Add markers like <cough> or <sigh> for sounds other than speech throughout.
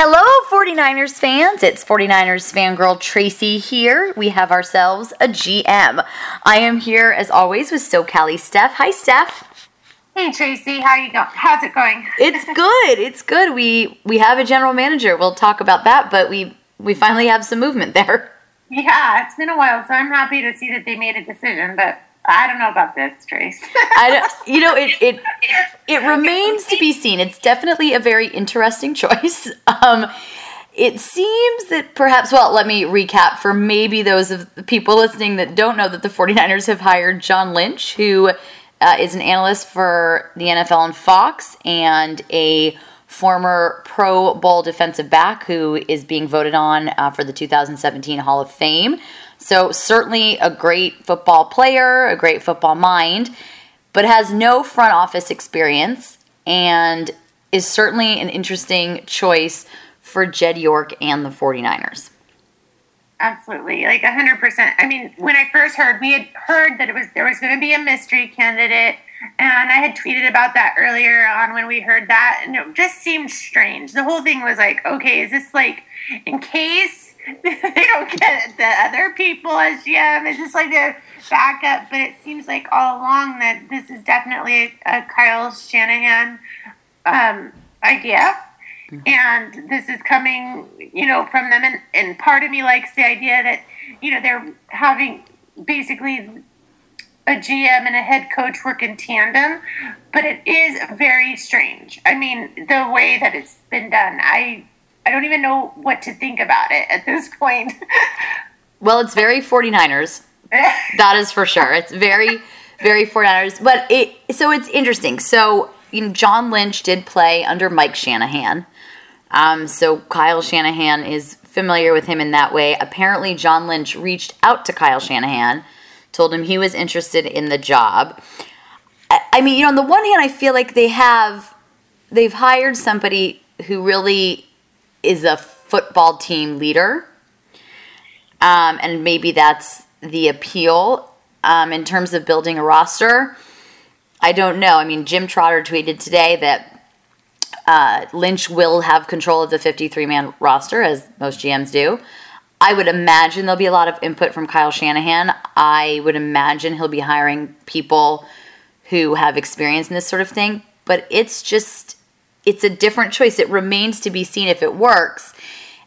Hello, 49ers fans. It's 49ers fangirl Tracy here. We have ourselves a GM. I am here as always with SoCali Steph. Hi, Steph. Hey Tracy, how you going? How's it going? It's <laughs> good. It's good. We we have a general manager. We'll talk about that, but we we finally have some movement there. Yeah, it's been a while, so I'm happy to see that they made a decision, but I don't know about this, Trace. I don't, you know, it, it <laughs> it remains to be seen. It's definitely a very interesting <laughs> choice. Um, it seems that perhaps, well, let me recap for maybe those of the people listening that don't know that the 49ers have hired John Lynch, who uh, is an analyst for the NFL and Fox and a former Pro Bowl defensive back who is being voted on uh, for the 2017 Hall of Fame. So, certainly a great football player, a great football mind, but has no front office experience and is certainly an interesting choice for Jed York and the 49ers. Absolutely, like 100%. I mean, when I first heard, we had heard that it was there was going to be a mystery candidate, and I had tweeted about that earlier on when we heard that, and it just seemed strange. The whole thing was like, okay, is this like in case <laughs> they don't get the other people as GM. It's just like a backup, but it seems like all along that this is definitely a, a Kyle Shanahan um, idea. Mm-hmm. And this is coming, you know, from them. And, and part of me likes the idea that, you know, they're having basically a GM and a head coach work in tandem, but it is very strange. I mean, the way that it's been done. I I don't even know what to think about it at this point. <laughs> well, it's very 49ers. <laughs> that is for sure. It's very, very 49ers. But it, so it's interesting. So, you know, John Lynch did play under Mike Shanahan. Um, so Kyle Shanahan is familiar with him in that way. Apparently, John Lynch reached out to Kyle Shanahan, told him he was interested in the job. I, I mean, you know, on the one hand, I feel like they have they've hired somebody who really is a football team leader. Um, and maybe that's the appeal um, in terms of building a roster. I don't know. I mean, Jim Trotter tweeted today that uh, Lynch will have control of the 53 man roster, as most GMs do. I would imagine there'll be a lot of input from Kyle Shanahan. I would imagine he'll be hiring people who have experience in this sort of thing. But it's just it's a different choice. It remains to be seen if it works.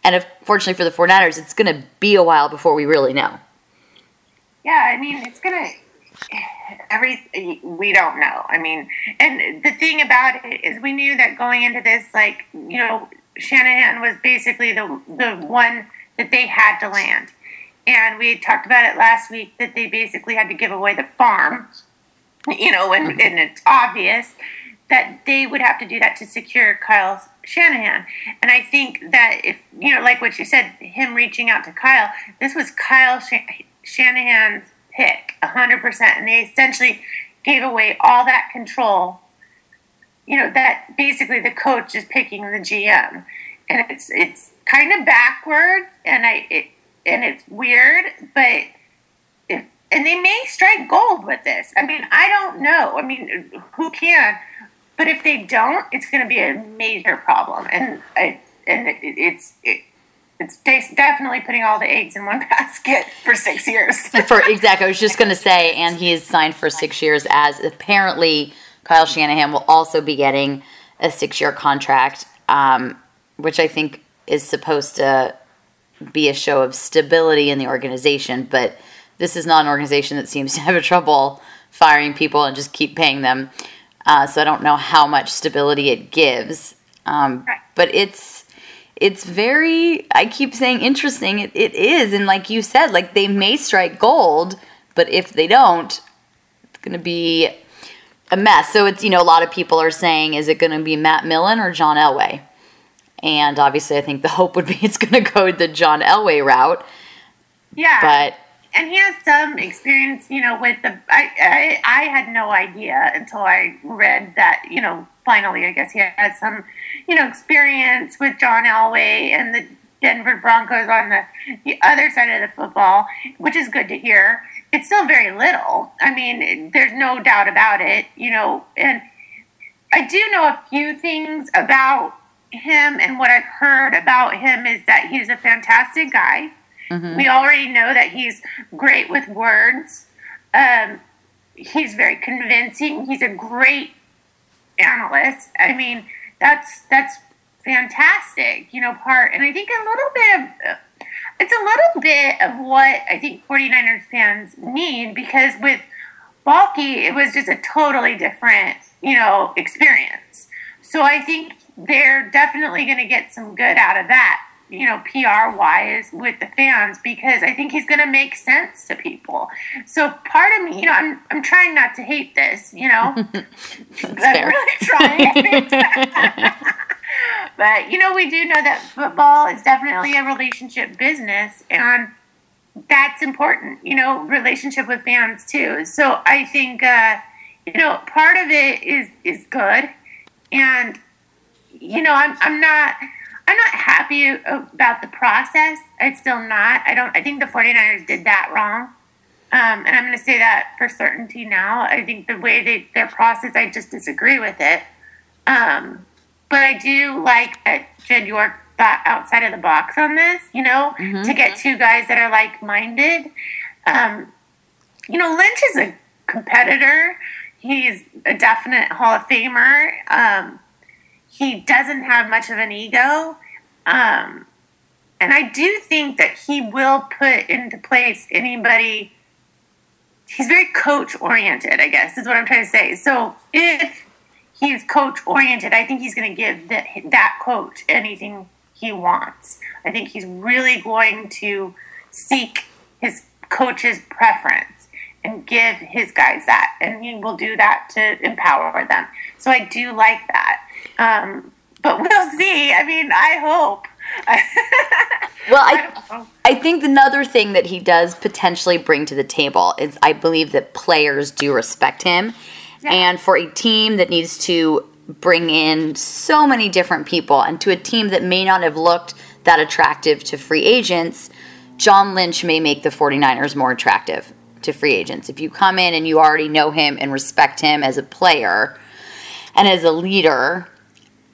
And if, fortunately for the 49ers, it's going to be a while before we really know. Yeah, I mean, it's going to every we don't know. I mean, and the thing about it is we knew that going into this like, you know, Shanahan was basically the the one that they had to land. And we talked about it last week that they basically had to give away the farm. You know, and, and it's obvious that they would have to do that to secure Kyle Shanahan. And I think that if, you know, like what you said, him reaching out to Kyle, this was Kyle Shanahan's pick, 100%. And they essentially gave away all that control, you know, that basically the coach is picking the GM. And it's, it's kind of backwards and I, it, and it's weird, but if, and they may strike gold with this. I mean, I don't know. I mean, who can? But if they don't, it's going to be a major problem, and I, and it, it's it, it's definitely putting all the eggs in one <laughs> basket for six years. <laughs> for exactly, I was just going to say, and he is signed for six years. As apparently, Kyle Shanahan will also be getting a six-year contract, um, which I think is supposed to be a show of stability in the organization. But this is not an organization that seems to have a trouble firing people and just keep paying them. Uh, so I don't know how much stability it gives. Um, right. But it's it's very I keep saying interesting. It, it is, and like you said, like they may strike gold, but if they don't, it's going to be a mess. So it's you know a lot of people are saying, is it going to be Matt Millen or John Elway? And obviously, I think the <laughs> hope would be it's going to go the John Elway route. Yeah. But and he has some experience, you know, with the. I, I I had no idea until I read that, you know, finally, I guess he has some, you know, experience with John Elway and the Denver Broncos on the, the other side of the football, which is good to hear. It's still very little. I mean, there's no doubt about it, you know, and I do know a few things about him and what I've heard about him is that he's a fantastic guy. Mm-hmm. We already know that he's great with words. Um, he's very convincing. He's a great analyst. I mean, that's that's fantastic. You know, part and I think a little bit of it's a little bit of what I think 49ers fans need because with Baalke, it was just a totally different, you know, experience. So I think they're definitely going to get some good out of that, you know, PR wise with the fans because I think he's going to make sense to people. So part of me, you know, I'm I'm trying not to hate this, you know, <laughs> I'm really trying. <laughs> <laughs> but you know, we do know that football is definitely a relationship business, and that's important. You know, relationship with fans too. So I think. uh you know, part of it is is good, and you know, I'm I'm not I'm not happy about the process. It's still not. I don't. I think the 49ers did that wrong. Um, and I'm going to say that for certainty now. I think the way they their process, I just disagree with it. Um, but I do like that Jed York thought outside of the box on this. You know, mm-hmm. to get two guys that are like minded. Um, you know, Lynch is a competitor. He's a definite Hall of Famer. He doesn't have much of an ego. Um, and I do think that he will put into place anybody. He's very coach oriented, I guess, is what I'm trying to say. So if he's coach oriented, I think he's going to give that, that coach anything he wants. I think he's really going to seek his coach's preference and give his guys that. And he will do that to empower them. So I do like that. Um, but we'll see. I mean, I hope. <laughs> well, I, I think another thing that he does potentially bring to the table is I believe that players do respect him. Yeah. And for a team that needs to bring in so many different people and to a team that may not have looked that attractive to free agents, John Lynch may make the 49ers more attractive to free agents. If you come in and you already know him and respect him as a player and as a leader,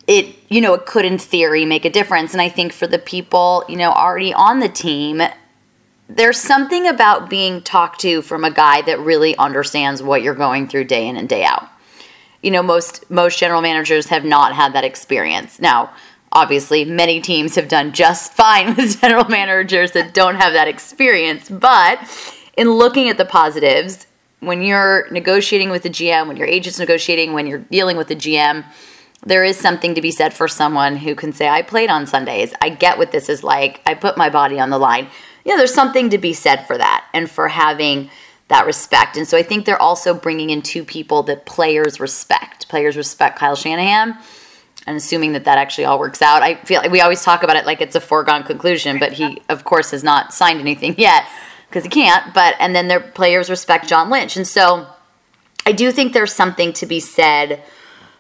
it you know it could in theory make a difference. And i think for the people you know already on the team there's something about being talked to from a guy that really understands what you're going through day in and day out. You know most most general managers have not had that experience. Now obviously many teams have done just <laughs> fine with general managers that don't have that experience. But in looking at the positives when you're negotiating with the gm when your agent's negotiating when you're dealing with the gm there is something to be said for someone who can say, I played on Sundays. I get what this is like. I put my body on the line. You know, there's something to be said for that and for having that respect. And so I think they're also bringing in two people that players respect. Players respect Kyle Shanahan. And assuming that that actually all works out, I feel like we always talk about it like it's a foregone conclusion, but he, of course, has not signed anything <laughs> yet because he can't. But, and then their players respect John Lynch. And so I do think there's something to be said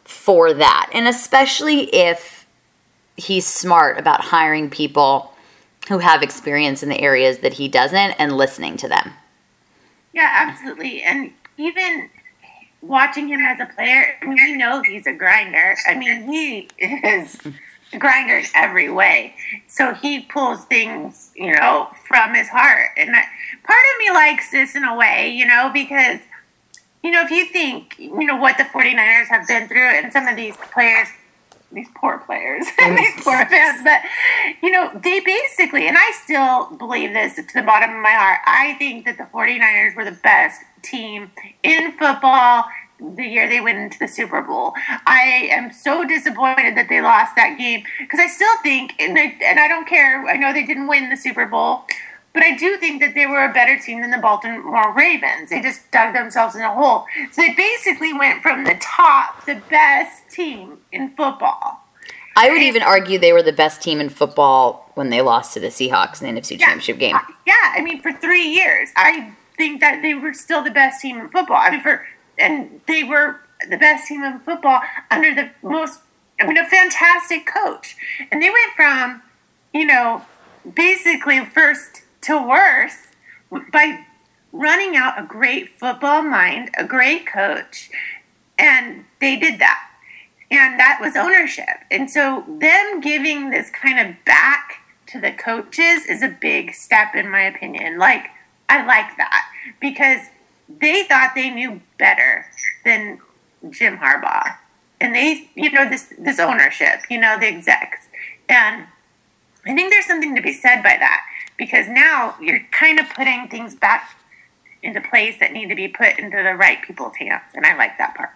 for that. And especially if he's smart about hiring people who have experience in the areas that he doesn't and listening to them. Yeah, absolutely. And even watching him as a player, we know he's a grinder. I mean, he is a grinder in every way. So he pulls things, you know, from his heart. And part of me likes this in a way, you know, because – you know, if you think, you know, what the 49ers have been through and some of these players, these poor players, <laughs> and these poor fans, but, you know, they basically, and I still believe this to the bottom of my heart, I think that the 49ers were the best team in football the year they went into the Super Bowl. I am so disappointed that they lost that game because I still think, and I, and I don't care, I know they didn't win the Super Bowl, but I do think that they were a better team than the Baltimore Ravens. They just dug themselves in a hole. So they basically went from the top, the best team in football. I would even argue they were the best team in football when they lost to the Seahawks in the NFC yeah, Championship game. Yeah, I mean, for three years, I think that they were still the best team in football. I mean, for and they were the best team in football under the most, I mean, a fantastic coach. And they went from, you know, basically first to worse by running out a great football mind, a great coach, and they did that. And that was ownership. And so them giving this kind of back to the coaches is a big step in my opinion. Like I like that because they thought they knew better than Jim Harbaugh. And they, you know, this this ownership, you know, the execs. And I think there's something to be said by that because now you're kind of putting things back into place that need to be put into the right people's hands. And I like that part.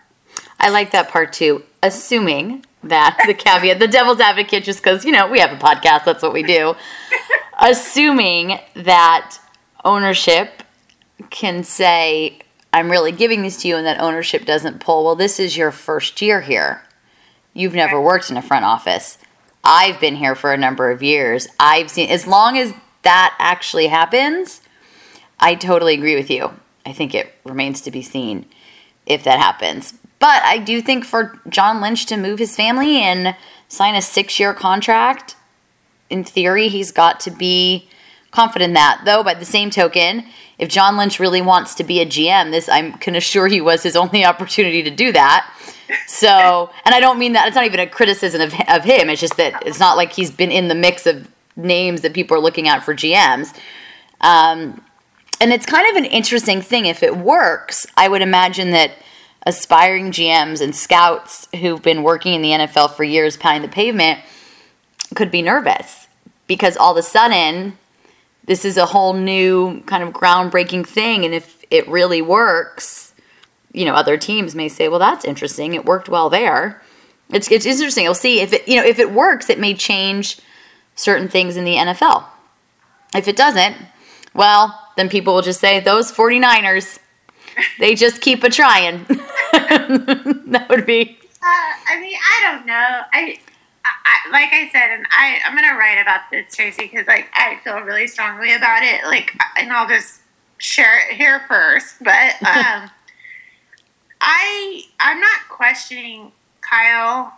I like that part too, assuming that the caveat, the devil's advocate, just because, you know, we have a podcast, that's what we do. <laughs> assuming that ownership can say, I'm really giving this to you, and that ownership doesn't pull, well, this is your first year here. You've never worked in a front office. I've been here for a number of years. I've seen, as long as that actually happens, I totally agree with you. I think it remains to be seen if that happens. But I do think for John Lynch to move his family and sign a six year contract, in theory, he's got to be confident in that. Though, by the same token, if John Lynch really wants to be a GM, this I can assure you was his only <laughs> opportunity to do that. So, and I don't mean that it's not even a criticism of, of him. It's just that it's not like he's been in the mix of names that people are looking at for GMs. Um, and it's kind of an interesting thing. If it works, I would imagine that aspiring GMs and scouts who've been working in the NFL for years, pounding the pavement, could be nervous because all of a sudden this is a whole new kind of groundbreaking thing. And if it really works, you know, other teams may say, well, that's interesting. It worked well there. It's, it's interesting. We'll see if it, you know, if it works, it may change certain things in the NFL. If it doesn't, well, then people will just say, those 49ers, they just keep a trying. <laughs> that would be. Uh, I mean, I don't know. I, I, like I said, and I, I'm gonna write about this, Tracy, because like I feel really strongly about it. Like, and I'll just share it here first. But <laughs> um, I, I'm not questioning Kyle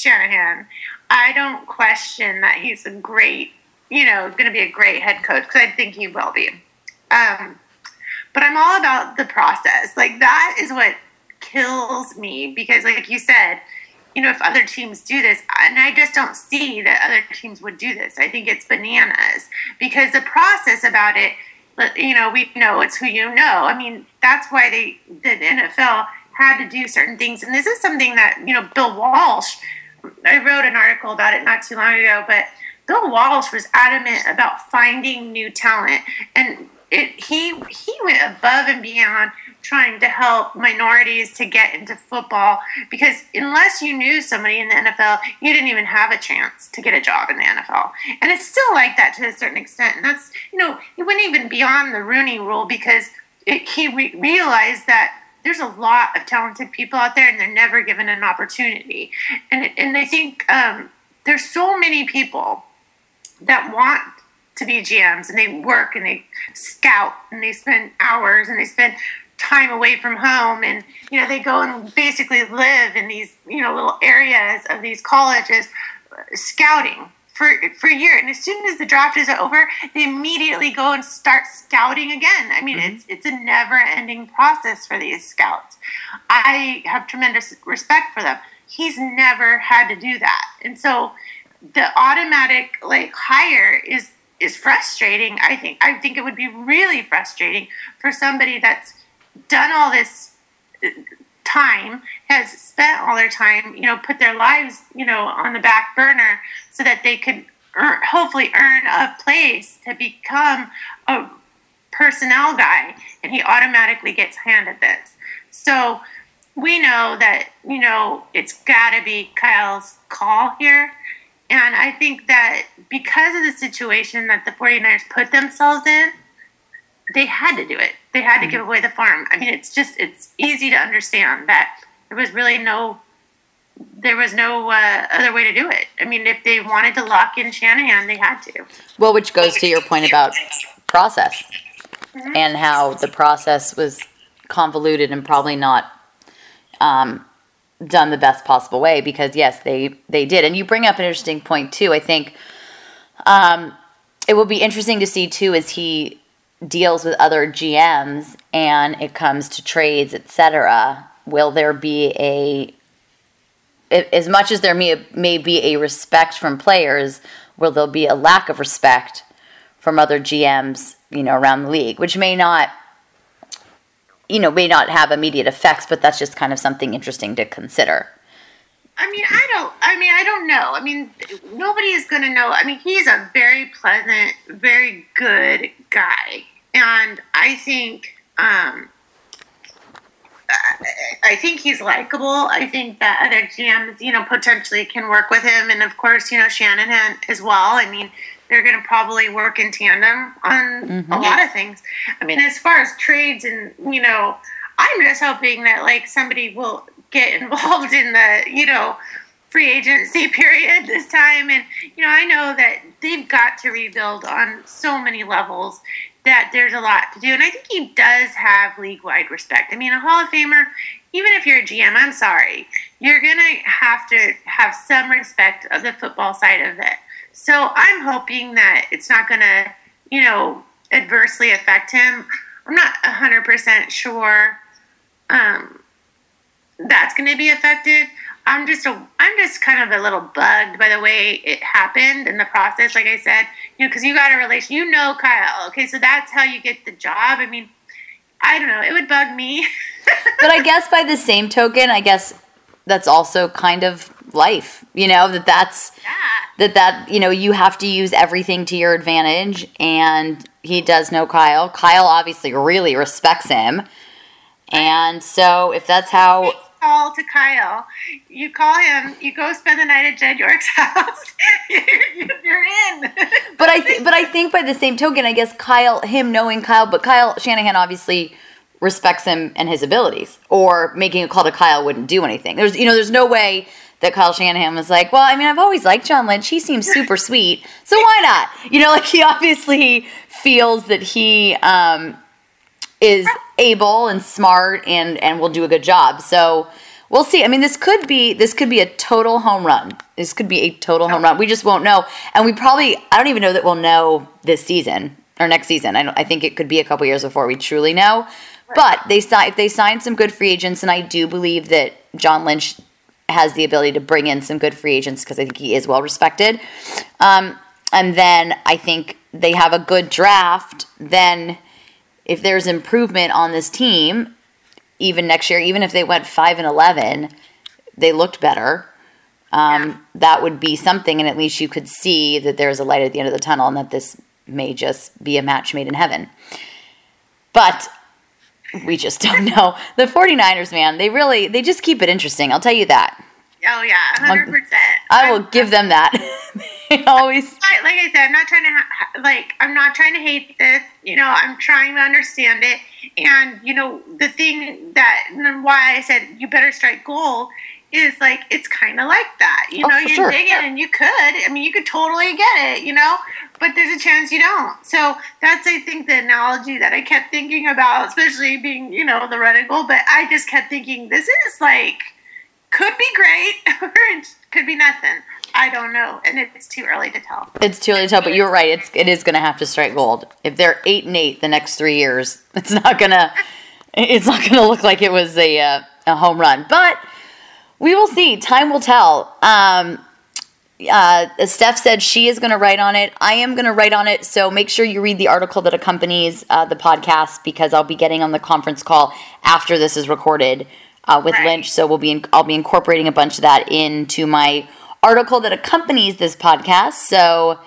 Shanahan. I don't question that he's a great, you know, going to be a great head coach because I think he will be. Um, but I'm all about the process. Like that is what kills me because, like you said, you know, if other teams do this, and I just don't see that other teams would do this. I think it's bananas because the process about it, you know, we know it's who you know. I mean, that's why they the NFL had to do certain things, and this is something that you know Bill Walsh. I wrote an article about it not too long ago, but Bill Walsh was adamant about finding new talent, and it, he he went above and beyond trying to help minorities to get into football because unless you knew somebody in the NFL, you didn't even have a chance to get a job in the NFL. And it's still like that to a certain extent. And that's, you know, he went even beyond the Rooney rule because it, he re- realized that there's a lot of talented people out there and they're never given an opportunity. And, and I think um, there's so many people that want to be GMs and they work and they scout and they spend hours and they spend time away from home and you know they go and basically live in these you know little areas of these colleges scouting for for a year. And as soon as the draft is over they immediately go and start scouting again. I mean mm-hmm. it's it's a never ending process for these scouts. I have tremendous respect for them. He's never had to do that. And so the automatic like hire is is frustrating i think. I think it would be really frustrating for somebody that's done all this time, has spent all their time, you know, put their lives, you know, on the back burner so that they could earn, hopefully earn a place to become a personnel guy, and he automatically gets handed this. So we know that, you know, it's got to be Kyle's call here. And I think that because of the situation that the 49ers put themselves in, they had to do it. They had to give away the farm. I mean, it's just it's easy to understand that there was really no there was no uh, other way to do it. I mean, if they wanted to lock in Shanahan, they had to. Well, which goes to your point about process mm-hmm. and how the process was convoluted and probably not um, done the best possible way. Because yes, they they did, and you bring up an interesting point too. I think um, it will be interesting to see too as he deals with other GMs and it comes to trades, etc., will there be a as much as there may, may be a respect from players, will there be a lack of respect from other GMs, you know, around the league, which may not, you know, may not have immediate effects, but that's just kind of something interesting to consider. I mean, I don't. I mean, I don't know. I mean, nobody is going to know. I mean, he's a very pleasant, very good guy, and I think, um, I think he's likable. I think that other GMs, you know, potentially can work with him, and of course, you know, Shanahan as well. I mean, they're going to probably work in tandem on mm-hmm. a lot of things. I mean, as far as trades and you know, I'm just hoping that like somebody will get <laughs> involved in the, you know, free agency <laughs> period this time. And, you know, I know that they've got to rebuild on so many levels that there's a lot to do. And I think he does have league wide respect. I mean, a Hall of Famer, even if you're a GM, I'm sorry, you're going to have to have some respect of the football side of it. So I'm hoping that it's not going to, you know, adversely affect him. I'm not 100% sure um, that's going to be affected. I'm just a, I'm just kind of a little bugged by the way it happened in the process. Like I said, you know, because you got a relation, you know, Kyle. Okay, so that's how you get the job. I mean, I don't know. It would bug me. <laughs> but I guess by the same token, I guess that's also kind of life. You know that that's yeah. that that you know you have to use everything to your advantage, and he does know Kyle. Kyle obviously really respects him. And so, if that's how call to Kyle. You call him. You go spend the night at Jed York's <laughs> house. you're in. but I, th- but I think by the same token, I guess Kyle, him knowing Kyle, but Kyle Shanahan obviously respects him and his abilities. Or making a call to Kyle wouldn't do anything. There's, you know, there's no way that Kyle Shanahan was like, well, I mean, I've always liked John Lynch. He seems super sweet, so why not? You know, like he obviously feels that he um, is able and smart and and will do a good job. So we'll see. I mean, this could be this could be a total home run. This could be a total home run. We just won't know, and we probably I don't even know that we'll know this season or next season. I, I think it could be a couple years before we truly know. But they sign if they sign some good free agents, and I do believe that John Lynch has the ability to bring in some good free agents because I think he is well respected. Um, and then I think they have a good draft. Then if there's improvement on this team, even next year, even if they went five and eleven, they looked better. Um. That would be something, and at least you could see that there's a light at the end of the tunnel, and that this may just be a match made in heaven. But we just <laughs> don't know. The 49ers, man, they really they just keep it interesting. I'll tell you that. Oh yeah, hundred percent. I will give them that. <laughs> they always like I said, I'm not trying to ha- like I'm not trying to hate this. You know, I'm trying to understand it. And you know, the thing that why I said you better strike gold is like it's kind of like that. You oh, know, you sure. dig it and you could. I mean, you could totally get it. You know, but there's a chance you don't. So that's I think the analogy that I kept thinking about, especially being you know the red and gold. But I just kept thinking this is like could be great <laughs> or it could be nothing. I don't know, and it's too early to tell. It's too early to tell, but you're right. It's it is going to have to strike gold. If they're eight and eight the next three years, <laughs> it's not gonna it's not gonna look like it was a uh, a home run. But we will see. Time will tell. Um, uh, Steph said she is going to write on it. I am going to write on it. So make sure you read the article that accompanies uh, the podcast because I'll be getting on the conference call after this is recorded uh, with right. Lynch. So we'll be in, I'll be incorporating a bunch of that into my article that accompanies this podcast. So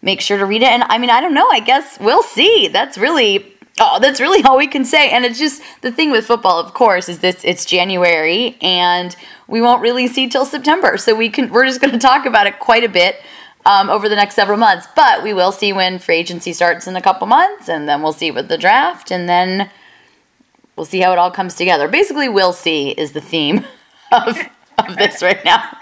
make sure to read it. And I mean, I don't know. I guess we'll see. That's really. Oh, that's really all we can say. And it's just the thing with football, of course, is this it's January and we won't really see till September. So we can we're just gonna talk about it quite a bit um, over the next several months. But we will see when free agency starts in a couple months, and then we'll see with the draft, and then we'll see how it all comes together. Basically, we'll see is the theme <laughs> of, of this right now.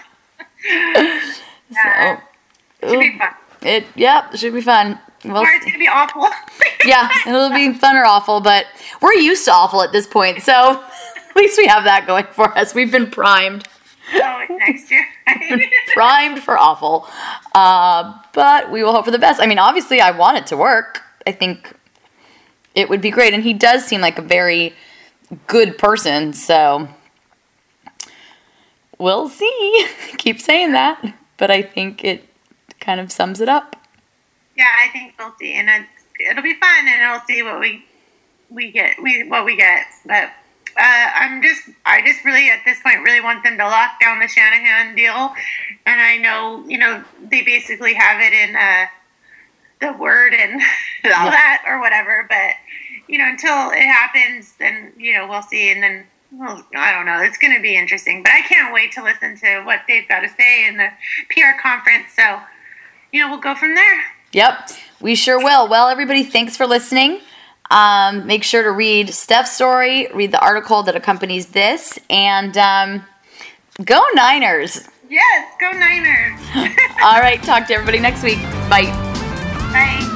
so, should be fun. It yeah, should be fun. Well, or it's gonna be awful. <laughs> yeah, it'll be fun or awful, but we're used to awful at this point, so <laughs> at least we have that going for us. We've been primed. Oh, next year. primed for awful, uh, but we will hope for the best. I mean, obviously, I want it to work. I think it would be great. And he does seem like a very good person, so we'll see. <laughs> Keep saying that, but I think it kind of sums it up. Yeah, I think we'll see, and it's, it'll be fun, and we'll see what we we get, we what we get. But uh, I'm just, I just really at this point really want them to lock down the Shanahan deal, and I know you know they basically have it in uh, the word and <laughs> all Yeah. that or whatever, but you know until it happens, then you know we'll see, and then. Well, I don't know. It's going to be interesting, but I can't wait to listen to what they've got to say in the PR conference. So, you know, we'll go from there. Yep, we sure will. Well, everybody, thanks for listening. Um, make sure to read Steph's story, read the article that accompanies this, and um, go Niners. Yes, go Niners. <laughs> All right, talk to everybody next week. Bye. Bye.